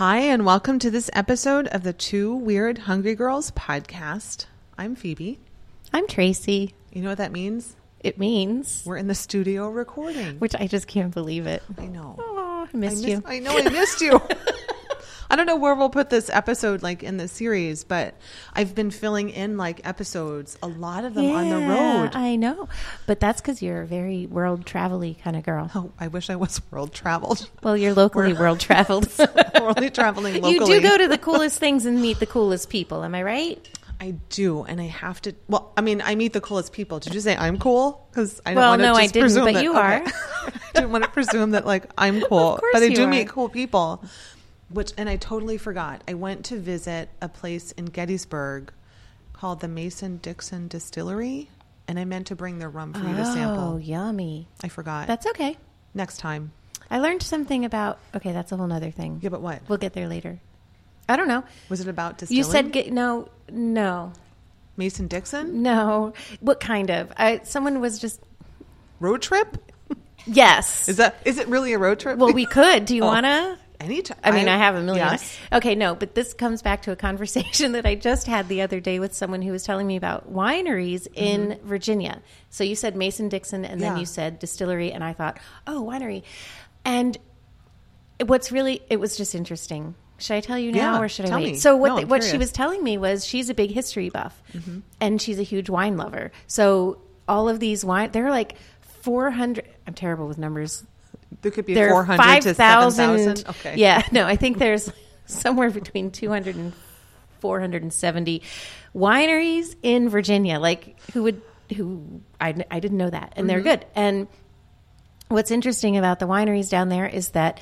Hi, and welcome to this episode of the Two Weird Hungry Girls podcast. I'm Phoebe. I'm Tracy. You know what that means? It means, We're in the studio recording. which I just can't believe it. I know. Oh, I missed miss- you. I know I missed you. I don't know where we'll put this episode like in the series, but I've been filling in like episodes, a lot of them on the road. I know, but that's because you're a very world travel kind of girl. Oh, I wish I was world traveled. Well, you're locally world traveled. We're traveling locally. you do go to the coolest things and meet the coolest people. Am I right? I do, and I have to. Well, I mean, I meet the coolest people. Did you say I'm cool? Because I don't Well, want to no, I just didn't, presume but that- you okay. are. I didn't want to presume that like I'm cool, course but I do are. meet cool people. Which, and I totally forgot. I went to visit a place in Gettysburg called the Mason Dixon Distillery, and I meant to bring their rum for you to sample. Oh, yummy. I forgot. That's okay. Next time. I learned something about. Okay, that's a whole other thing. Yeah, but what We'll get there later. I don't know. was it about? Distilling? You said get, no, no, Mason Dixon no. What kind of? I, someone was just road trip. yes. Is that is it really a road trip? Well, we could. Do you Oh. want to? Anytime. I mean, I, have a million. Yes. Okay, no, but this comes back to a conversation that I just had the other day with someone who was telling me about wineries in Virginia. So you said Mason Dixon, and then Mm-hmm. You said distillery, and I thought, oh, winery. And what's really, it was just interesting. Should I tell you now, Yeah, or should I wait? me. So what No, the- what she was telling me was she's a big history buff, Mm-hmm. and she's a huge wine lover. So all of these wine, they're like four hundred. I'm terrible with numbers There could be there four are hundred to seven 5,000 thousand. Okay. Yeah, no, I think there's somewhere between 200 and 470 wineries in Virginia. Like who would who I I didn't know that, and they're mm-hmm. good. And what's interesting about the wineries down there is that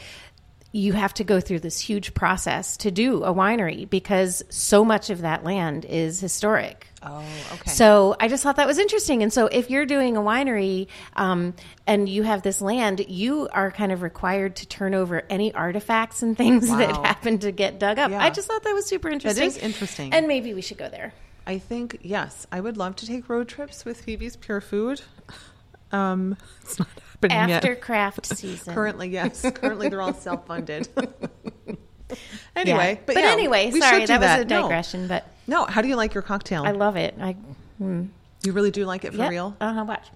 you have to go through this huge process to do a winery because so much of that land is historic. Oh, okay. So I just thought that was interesting. And so if you're doing a winery um, and you have this land, you are kind of required to turn over any artifacts and things that happen to get dug up. Yeah. I just thought that was super interesting. is interesting. And maybe we should go there. I think yes, I would love to take road trips with Phoebe's Pure Food. Um, it's not happening After yet. craft season. Currently, yes. Currently, they're all self-funded. Yeah. anyway, but, but, yeah, anyway, sorry, do that, was a No. digression, but No. how do you like your cocktail? I love it. I you really do like it for yep. real. Uh-huh, watch.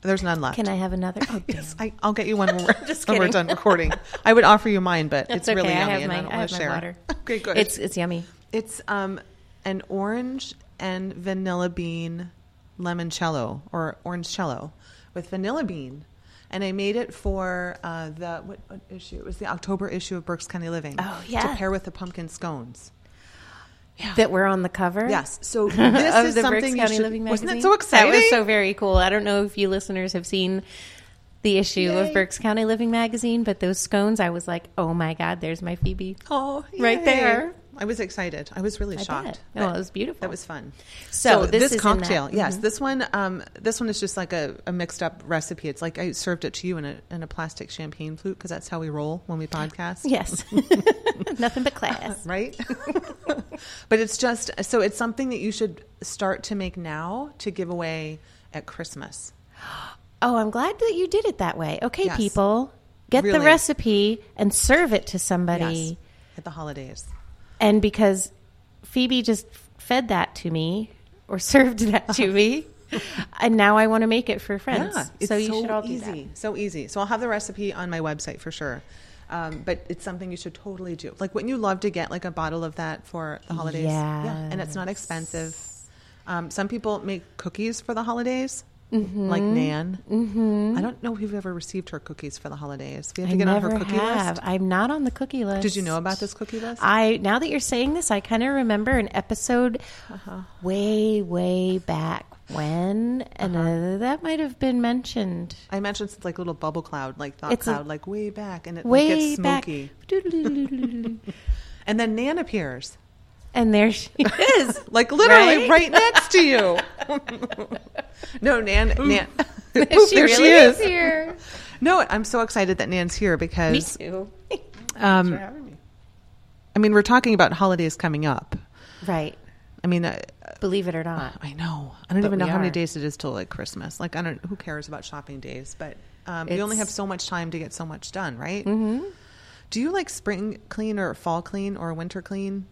There's none left. Can I have another? Oh. Yes, I, I'll get you one when we're, Just when we're done recording. I would offer you mine, but That's it's really okay. I yummy, have and my, I don't I want have to my share. water. Okay, good. It's it's yummy. It's um an orange and vanilla bean limoncello or orange cello with vanilla bean. And I made it for uh, the what, what issue? It was the October issue of Berks County Living. Oh, yeah, To pair with the pumpkin scones. That we're on the cover. Yes. So this is the something Berks you County should. Living wasn't it so exciting? That was so very cool. I don't know if you listeners have seen the issue Yay. of Berks County Living magazine, but those scones, I was like, oh my god, there's my Phoebe. oh, Right there. I was excited. I was really I shocked. But Oh, it was beautiful. That was fun. So this is in cocktail, yes, Mhm. this one, um, this one is just like a, a mixed up recipe. It's like I served it to you in a in a plastic champagne flute because that's how we roll when we podcast. Yes, nothing but class. right? But it's just so it's something that you should start to make now to give away at Christmas. Oh, I'm glad that you did it that way. Okay, Yes. people, get the recipe and serve it to somebody. Yes, at the holidays. And because Phoebe just fed that to me or served that to me, and now I want to make it for friends. Yeah, it's so you so should all easy, do that. so easy. So I'll have the recipe on my website for sure. Um, but it's something you should totally do. Like, wouldn't you love to get like a bottle of that for the holidays? Yeah. And it's not expensive. Um, some people make cookies for the holidays, Mm-hmm. like Nan. Mm-hmm. I don't know if you've ever received her cookies for the holidays. We have I to get on her cookie have. list. I'm not on the cookie list. Did you know about this cookie list? I now that you're saying this, I kind of remember an episode Uh-huh. way, way back when, and uh that might have been mentioned. I mentioned it's like a little bubble cloud, like thought It's a- cloud, like way back, and it like, gets smoky. And then Nan appears, and there she is. like literally Right? right, next to you. no, Nan, Nan. she there really she is. here. No, I'm so excited that Nan's here because Me too. um, I mean we're talking about holidays coming up. Right. I mean, I, Believe it or not. I know. I don't But even know how many days it is till like Christmas. Like I don't. Who cares about shopping days? But um, you only have so much time to get so much done, right? Mm-hmm. Do you like spring clean or fall clean or winter clean?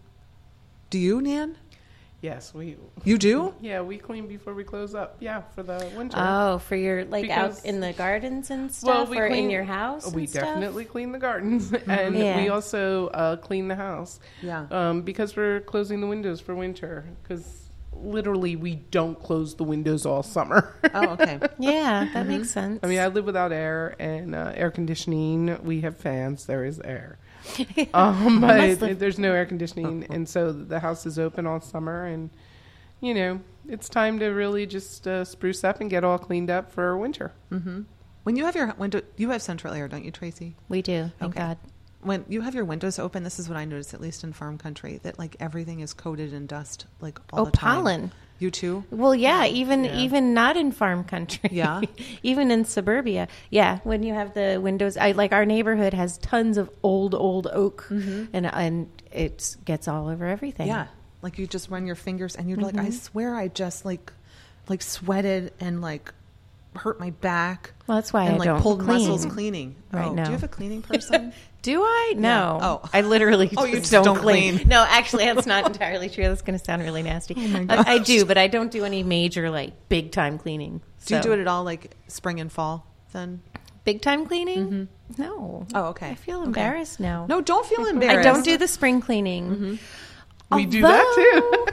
Do you, Nan? Yes, we. You do? Yeah, we clean before we close up. Yeah, for the winter. Oh, for your like Because- out in the gardens and stuff, or in clean- your house. We and stuff? definitely clean the gardens, and Yeah. we also uh, clean the house. Yeah. Um, because we're closing the windows for winter. Because literally, we don't close the windows all summer. Oh, okay. Yeah, that makes sense. I mean, I live without air and uh, air conditioning. We have fans. There is air, um, must but live- there's no air conditioning, and so the house is open all summer. And you know, it's time to really just uh, spruce up and get all cleaned up for winter. When you have your window, you have central air, don't you, Tracy? we do. Thank Okay. God. When you have your windows open, this is what I notice, at least in farm country, that like everything is coated in dust, like all Oh, the time. pollen. You too? Well, yeah, even Yeah. even not in farm country. Yeah. even in suburbia. Yeah, when you have the windows, I like our neighborhood has tons of old old oak, mm-hmm. and and it gets all over everything. Yeah. Like you just run your fingers and you're like, I mm-hmm. swear I just like, like sweated and like hurt my back. Well, that's why and I like don't pulled clean muscles cleaning. right oh, now. Do you have a cleaning person? Do I? No. Yeah. Oh. I literally Oh, you just don't, don't clean. clean. No, actually, that's not entirely true. That's going to sound really nasty. Oh my I, I do, but I don't do any major like big time cleaning. do you do it at all like spring and fall then? big time cleaning? Mm-hmm. No. Oh, okay. I feel Okay. embarrassed now. No, don't feel embarrassed. I don't do the spring cleaning. Mm-hmm. We do that too.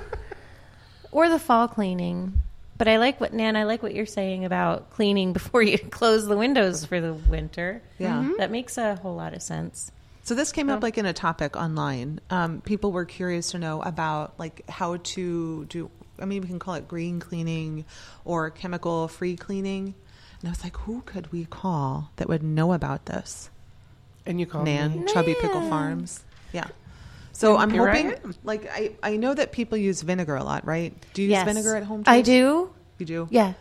or the fall cleaning. But I like what Nan. I like what you're saying about cleaning before you close the windows for the winter. Yeah. that makes a whole lot of sense. So this came up Oh. like in a topic online. Um, people were curious to know about like how to do. I mean, we can call it green cleaning or chemical free cleaning. And I was like, who could we call that would know about this? And you call Nan, me. Chubby Pickle Farms. Yeah. So I'm Here hoping, am. like, I, I know that people use vinegar a lot, right? Do you yes, use vinegar at home? I do. You do? Yeah,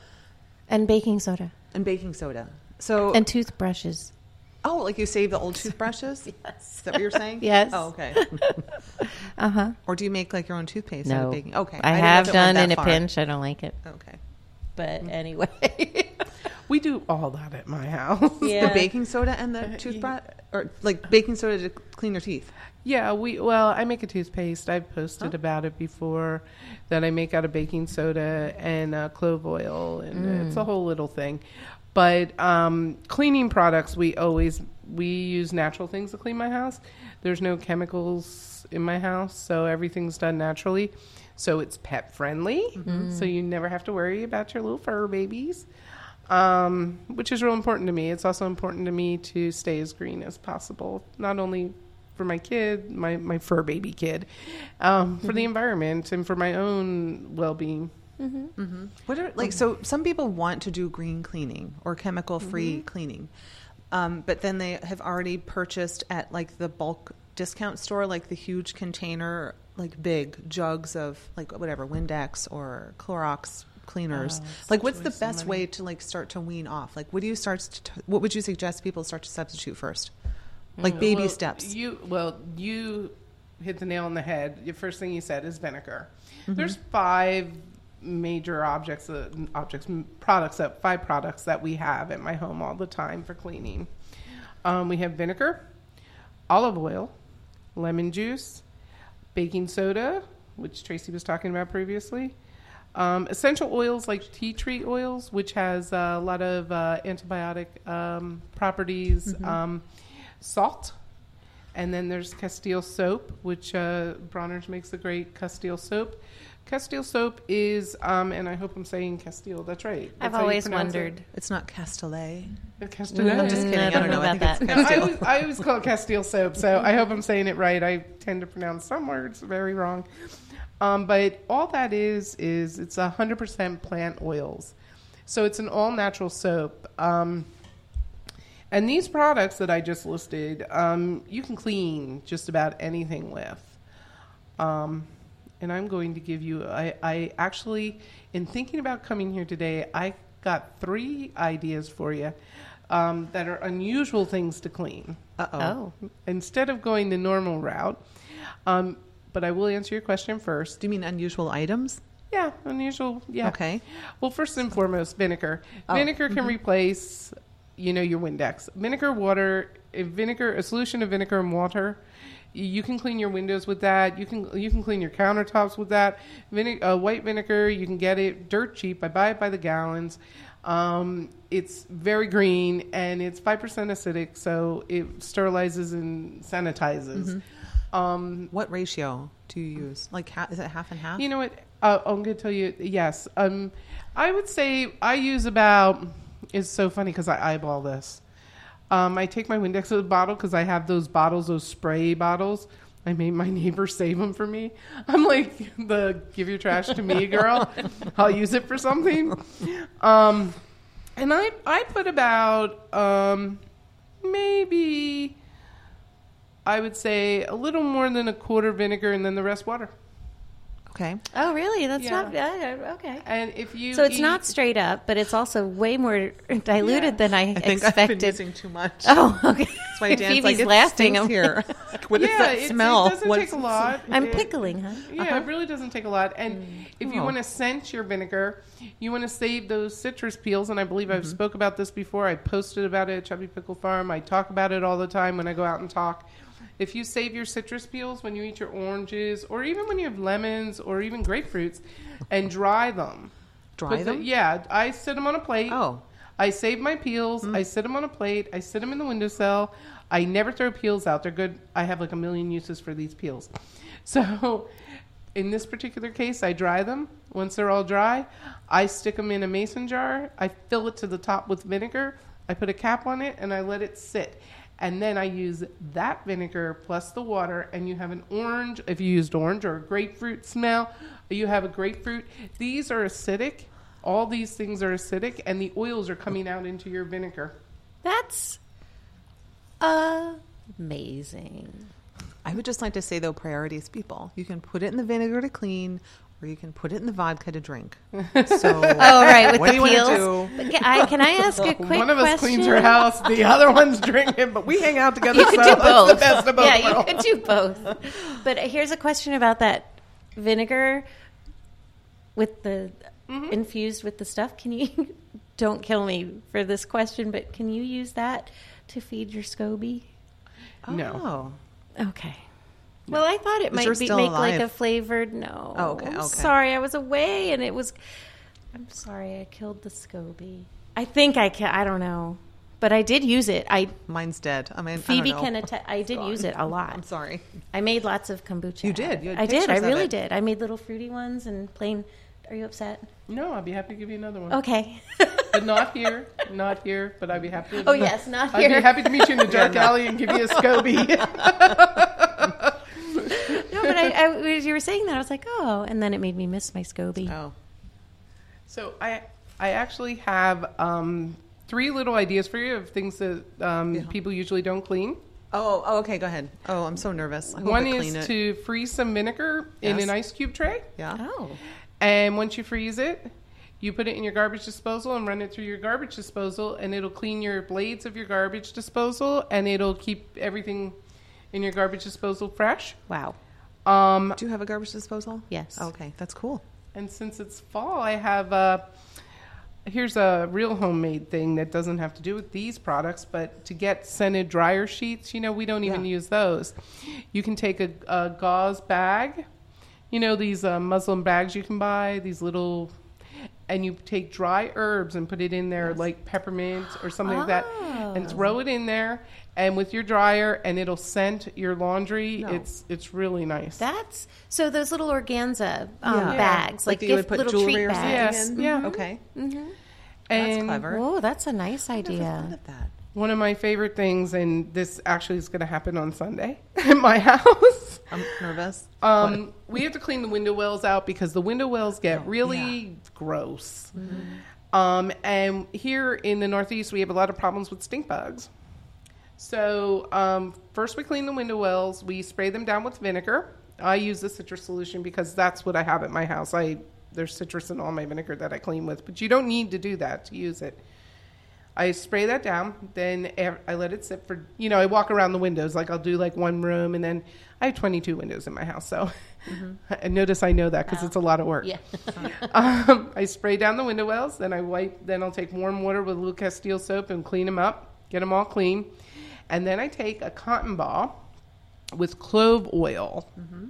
and baking soda And baking soda. So, and toothbrushes. oh, like you save the old toothbrushes? Yes. Is that what you're saying? Yes. Oh, okay. Uh huh. Or do you make like your own toothpaste out of No, baking? Okay. I, didn't know have if it went done that in a far. pinch. I don't like it, Okay. but anyway. We do all that at my house. Yeah. The baking soda and the toothbrush? Or like baking soda to clean your teeth? Yeah, we well, I make a toothpaste. I've posted about it before that I make out of baking soda and uh, clove oil, and it's a whole little thing. But um, cleaning products, we always we use natural things to clean my house. There's no chemicals in my house, so everything's done naturally. So it's pet friendly, so you never have to worry about your little fur babies. Um, which is real important to me. It's also important to me to stay as green as possible, not only for my kid, my, my fur baby kid, um, for the environment and for my own well being. What are like so some people want to do green cleaning or chemical free cleaning. Um, but then they have already purchased at like the bulk discount store like the huge container like big jugs of like whatever Windex or Clorox cleaners. Oh, like what's the best way to like start to wean off? Like what do you start to what would you suggest people start to substitute first? Like baby Well, steps. You well, you hit the nail on the head. The first thing you said is vinegar. There's five major objects, uh, objects, products that five products that we have at my home all the time for cleaning. Um, we have vinegar, olive oil, lemon juice, baking soda, which Tracy was talking about previously. Um, essential oils like tea tree oils, which has uh, a lot of uh, antibiotic um, properties. Um, salt, and then there's Castile soap, which uh, Bronner's makes a great Castile soap. Castile soap is, um, and I hope I'm saying Castile. That's right. I've That's how you always pronounce it. wondered. It's not Castellet. Castile. I'm just kidding. I I don't don't know know. About that. No, I Castile. always, I always call it Castile soap, so I hope I'm saying it right. I tend to pronounce some words very wrong. Um, but all that is is it's 100% plant oils, so it's an all natural soap. Um, and these products that I just listed, um, you can clean just about anything with. Um, and I'm going to give you. I, I actually, in thinking about coming here today, I got three ideas for you um, that are unusual things to clean Uh-oh. Oh, instead of going the normal route. Um, but I will answer your question first. Do you mean unusual items? Yeah, unusual. Yeah. Okay. Well, first and foremost, vinegar. Oh, Vinegar can replace, you know, your Windex. Vinegar water a vinegar, a solution of vinegar and water. You can clean your windows with that. You can you can clean your countertops with that. Vine- uh, white vinegar, you can get it dirt cheap. I buy it by the gallons. Um, it's very green and it's five percent acidic, so it sterilizes and sanitizes. Um, What ratio do you use? Like, ha- is it half and half? you know what? Uh, I'm going to tell you. Yes. Um, I would say I use about. It's so funny because I eyeball this. Um, I take my Windex bottle because I have those bottles, those spray bottles. I made my neighbor save them for me. I'm like the give your trash to me girl. I'll use it for something. Um, and I I put about um, maybe I would say a little more than a quarter vinegar and then the rest water. okay. Oh, really? That's Yeah. not uh, okay. And if you So it's eat- not straight up, but it's also way more diluted Yeah. than I, I think expected. I've been using too much. Oh, okay. That's why Dan's Phoebe's like, it laughing. I'm- here. what is yeah, that it's- smell? It doesn't What take a lot. I'm It- pickling, huh? Yeah, it really doesn't take a lot. And if you Oh. want to scent your vinegar, you want to save those citrus peels. And I believe I've spoke about this before. I posted about it at Chubby Pickle Farm. I talk about it all the time when I go out and talk. If you save your citrus peels when you eat your oranges, or even when you have lemons, or even grapefruits, and dry them. Dry Put the- them? yeah, I sit them on a plate. Oh. I save my peels. Mm. I sit them on a plate. I sit them in the windowsill. I never throw peels out. They're good. I have like a million uses for these peels. So, in this particular case, I dry them. Once they're all dry, I stick them in a mason jar. I fill it to the top with vinegar. I put a cap on it and I let it sit. And then I use that vinegar plus the water, and you have an orange. If you used orange or a grapefruit smell, you have a grapefruit. These are acidic. All these things are acidic, and the oils are coming out into your vinegar. That's amazing. I would just like to say though, priorities, people. You can put it in the vinegar to clean, or you can put it in the vodka to drink. So, Oh, right, with what the do you want peels. to do? But can I, can I ask a quick One of us question? cleans her house, the other one's drinking, but we hang out together. You could so do both. the best of both yeah, you worlds. could do both. But here's a question about that vinegar with the Mm-hmm. infused with the stuff. Can you? Don't kill me for this question, but can you use that to feed your SCOBY? No. Oh. Okay. Well, I thought it Is might be, still make like a flavored. No. Oh, okay, I'm okay. sorry, I was away and it was. I'm sorry, I killed the SCOBY. I think I can. I don't know, but I did use it. I Mine's dead. I mean, Phoebe I don't can know. attest. I did use it a lot. I'm sorry. I made lots of kombucha. You did. You had I did. I really it. did. I made little fruity ones and plain. Are you upset? No, I'll be happy to give you another one. Okay. But not here. Not here, but I'd be happy to. oh yes, not here. I'd be happy to meet you in the dark alley and give you a SCOBY. no, but I, I, as you were saying that, I was like, oh, and then it made me miss my SCOBY. Oh. so I, I actually have um, three little ideas for you of things that um, Yeah. people usually don't clean. Oh, oh, okay, go ahead. Oh, I'm so nervous. I hope One is clean it. to freeze some vinegar in an ice cube tray. yeah. Oh, And once you freeze it, you put it in your garbage disposal and run it through your garbage disposal, and it'll clean your blades of your garbage disposal, and it'll keep everything in your garbage disposal fresh. wow. Um, Do you have a garbage disposal? Yes. Okay, that's cool. and since it's fall, I have a. here's a real homemade thing that doesn't have to do with these products, but to get scented dryer sheets, you know, we don't even Yeah. use those. You can take a, a gauze bag, you know, these uh, muslin bags you can buy, these little, and you take dry herbs and put it in there, like peppermint or something like that, and throw it in there. And with your dryer, and it'll scent your laundry. No. It's it's really nice. That's so those little organza um, Yeah. bags, Like like, that you would gift, put little jewelry treat or something bags. Yes, in? yeah. Okay. That's and clever. Oh, that's a nice Never thought idea. that. One of my favorite things, and this actually is going to happen on Sunday at my house. I'm nervous. Um, we have to clean the window wells out because the window wells get Oh, really yeah. gross. Um, and here in the Northeast, we have a lot of problems with stink bugs. So um, first, we clean the window wells. We spray them down with vinegar. I use the citrus solution because that's what I have at my house. I there's citrus in all my vinegar that I clean with, but you don't need to do that to use it. I spray that down, then I let it sit for, you know, I walk around the windows. Like I'll do like one room, and then I have 22 windows in my house. So and notice I know that because it's a lot of work. Yeah. um, I spray down the window wells, then I wipe, then I'll take warm water with a little Castile soap and clean them up, get them all clean. And then I take a cotton ball with clove oil. Mm-hmm.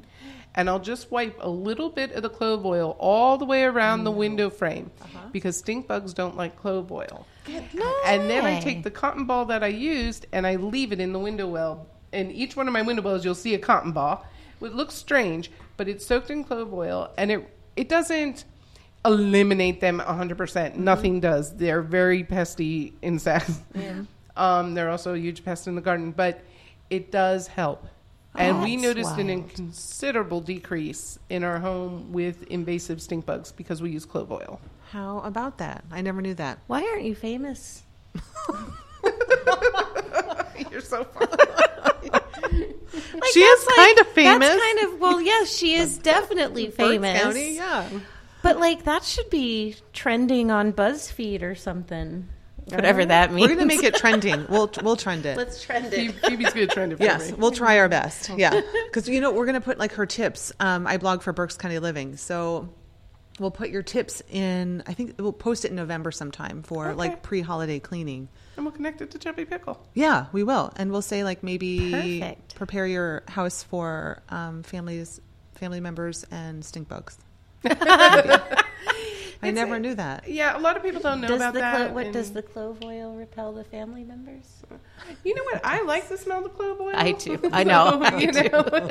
And I'll just wipe a little bit of the clove oil all the way around the mm. window frame uh-huh. because stink bugs don't like clove oil. No And then I take the cotton ball that I used and I leave it in the window well. In each one of my window wells, you'll see a cotton ball. It looks strange, but it's soaked in clove oil and it it doesn't eliminate them 100%. percent mm-hmm. Nothing does. They're very pesty insects. Um, they're also a huge pest in the garden, but it does help. And we That's noticed an wild. considerable decrease in our home with invasive stink bugs because we use clove oil. How about that? I never knew that. Why aren't you famous? You're so funny. Like, She is that's kind of famous. That's kind of well, yes, she is definitely Berks famous. County, yeah. But like that should be trending on BuzzFeed or something. Whatever that means. We're gonna make it trending. We'll we'll trend it. Let's trend it. Phoebe's good trend it for Yes, me. we'll try our best. Yeah, because you know we're gonna put like her tips. Um, I blog for Berks County Living, so we'll put your tips in. I think we'll post it in November sometime for Okay. like pre-holiday cleaning. And we'll connect it to Chubby Pickle. Yeah, we will, and we'll say like maybe Perfect. prepare your house for um, families, family members, and stink bugs. I It's never a- knew that. Yeah, a lot of people don't know Does about the that. clo- what and- does the clove oil repel the family members? You know what? I like the smell of clove oil. I do. I know. I you do. know,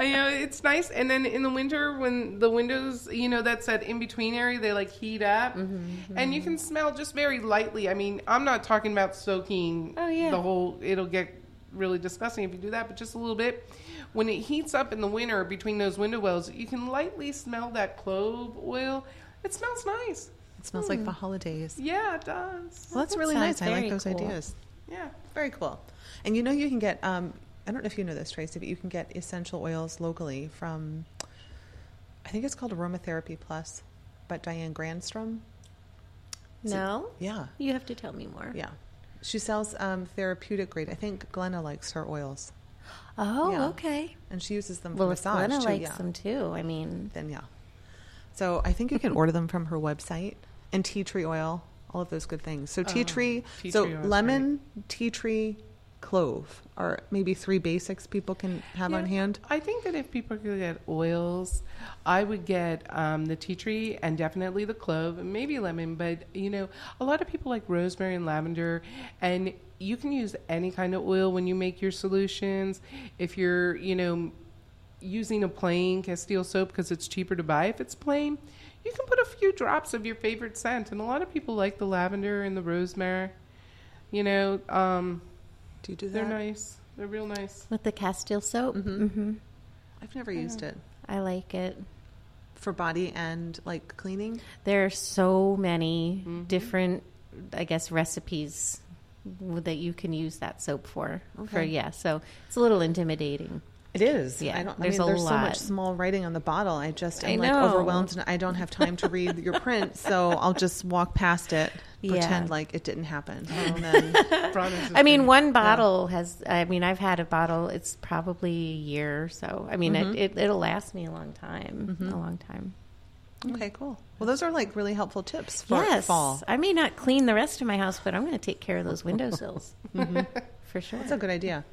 I know it's nice. And then in the winter, when the windows, you know, that's that in between area, they like heat up, Mm-hmm, and you can smell just very lightly. I mean, I'm not talking about soaking Oh, yeah. the whole. It'll get really disgusting if you do that, but just a little bit. When it heats up in the winter between those window wells, you can lightly smell that clove oil. It smells nice. It smells like the holidays. Yeah, it does. Well, that's That really sounds nice. I like very those cool. ideas. Yeah. Very cool. And you know, you can get, um, I don't know if you know this, Tracy, but you can get essential oils locally from, I think it's called Aromatherapy Plus, but Diane Grandstrom. No, Yeah. you have to tell me more. Yeah. She sells um, therapeutic grade. I think Glenna likes her oils, Oh, Yeah. okay. and she uses them for Well, if massage Glenna too. likes yeah. them too, I mean, Then yeah. So I think you can order them from her website and tea tree oil, all of those good things. So tea Oh, tree, tea so tree lemon, tea tree, clove are maybe three basics people can have on hand. I think that if people could get oils, I would get um, the tea tree and definitely the clove maybe lemon. But you know, a lot of people like rosemary and lavender, and you can use any kind of oil when you make your solutions. If you're, you know, using a plain Castile soap because it's cheaper to buy if it's plain. You can put a few drops of your favorite scent, and a lot of people like the lavender and the rosemary. You know, um, Do you do that? they're nice. They're real nice. with the Castile soap, mm-hmm. I've never used it I like it. for body and like cleaning. There are so many Mm-hmm. different, I guess, recipes that you can use that soap for. For Okay. yeah, so it's a little intimidating. It is. Yeah, I don't. there's I mean, there's so much small writing on the bottle. I just am I like overwhelmed, and I don't have time to read your print. So I'll just walk past it, pretend Yeah. like it didn't happen, and then I mean, one bottle has. I mean, I've had a bottle. It's probably a year, or so I mean, Mm-hmm. it, it it'll last me a long time. A long time. okay, cool. Well, those are like really helpful tips for yes, fall. I may not clean the rest of my house, but I'm going to take care of those windowsills for sure. That's a good idea.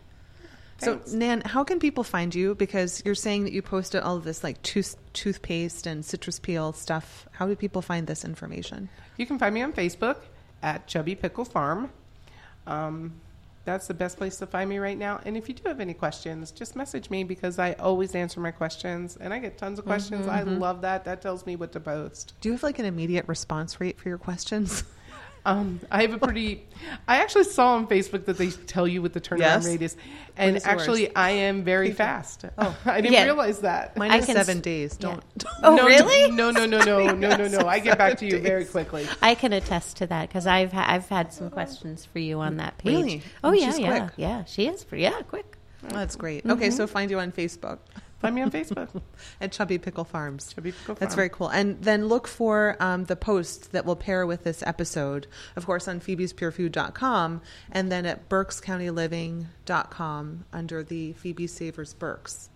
So, Nan, how can people find you? Because you're saying that you posted all of this like tooth toothpaste and citrus peel stuff. How do people find this information? You can find me on Facebook at Chubby Pickle Farm. Um, that's the best place to find me right now. And if you do have any questions, just message me because I always answer my questions and I get tons of questions. I love that. That tells me what to post. Do you have like an immediate response rate for your questions? Um, I have a pretty. I actually saw on Facebook that they tell you what the turnaround Yes? rate is, and is yours? actually, I am very fast. Oh. I didn't Yeah. realize that. Mine I is can seven s- days. yeah. Don't. Oh, no, really? No, no, no, no, no, no, no. I get back to you Seven very quickly. I can attest to that because I've ha- I've had some questions for you on that page. Really? Oh And yeah, she's yeah, quick. yeah. She is pretty yeah, quick. Oh, that's great. Okay, so find you on Facebook Find me on Facebook. at Chubby Pickle Farms. Chubby Pickle Farms. That's very cool. And then look for um, the post that will pair with this episode, of course, on phoebespurefood.com and then at berkscountyliving.com under the Phoebe Savers Berks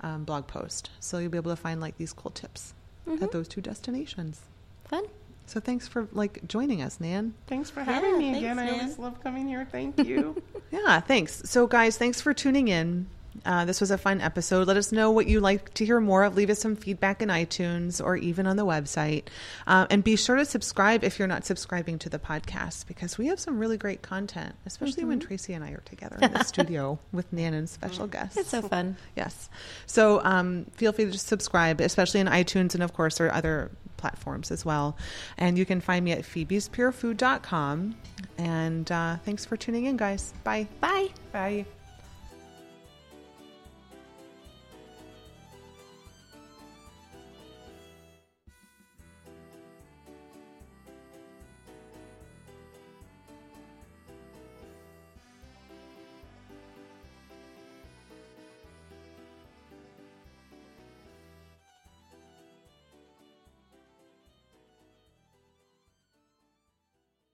um, blog post. So you'll be able to find like these cool tips at those two destinations. Fun. So thanks for like joining us, Nan. Thanks for Yeah, having me thanks, again. I always love coming here. Thank you. Yeah, thanks. So, guys, thanks for tuning in. Uh, this was a fun episode. Let us know what you'd like to hear more of. Leave us some feedback in iTunes or even on the website. Uh, and be sure to subscribe if you're not subscribing to the podcast because we have some really great content, especially when Tracy and I are together in the studio with Nan and special guests. It's so fun. Yes. So um, feel free to subscribe, especially in iTunes and, of course, our other platforms as well. And you can find me at phoebespurefood.com. And uh, thanks for tuning in, guys. Bye. Bye. Bye.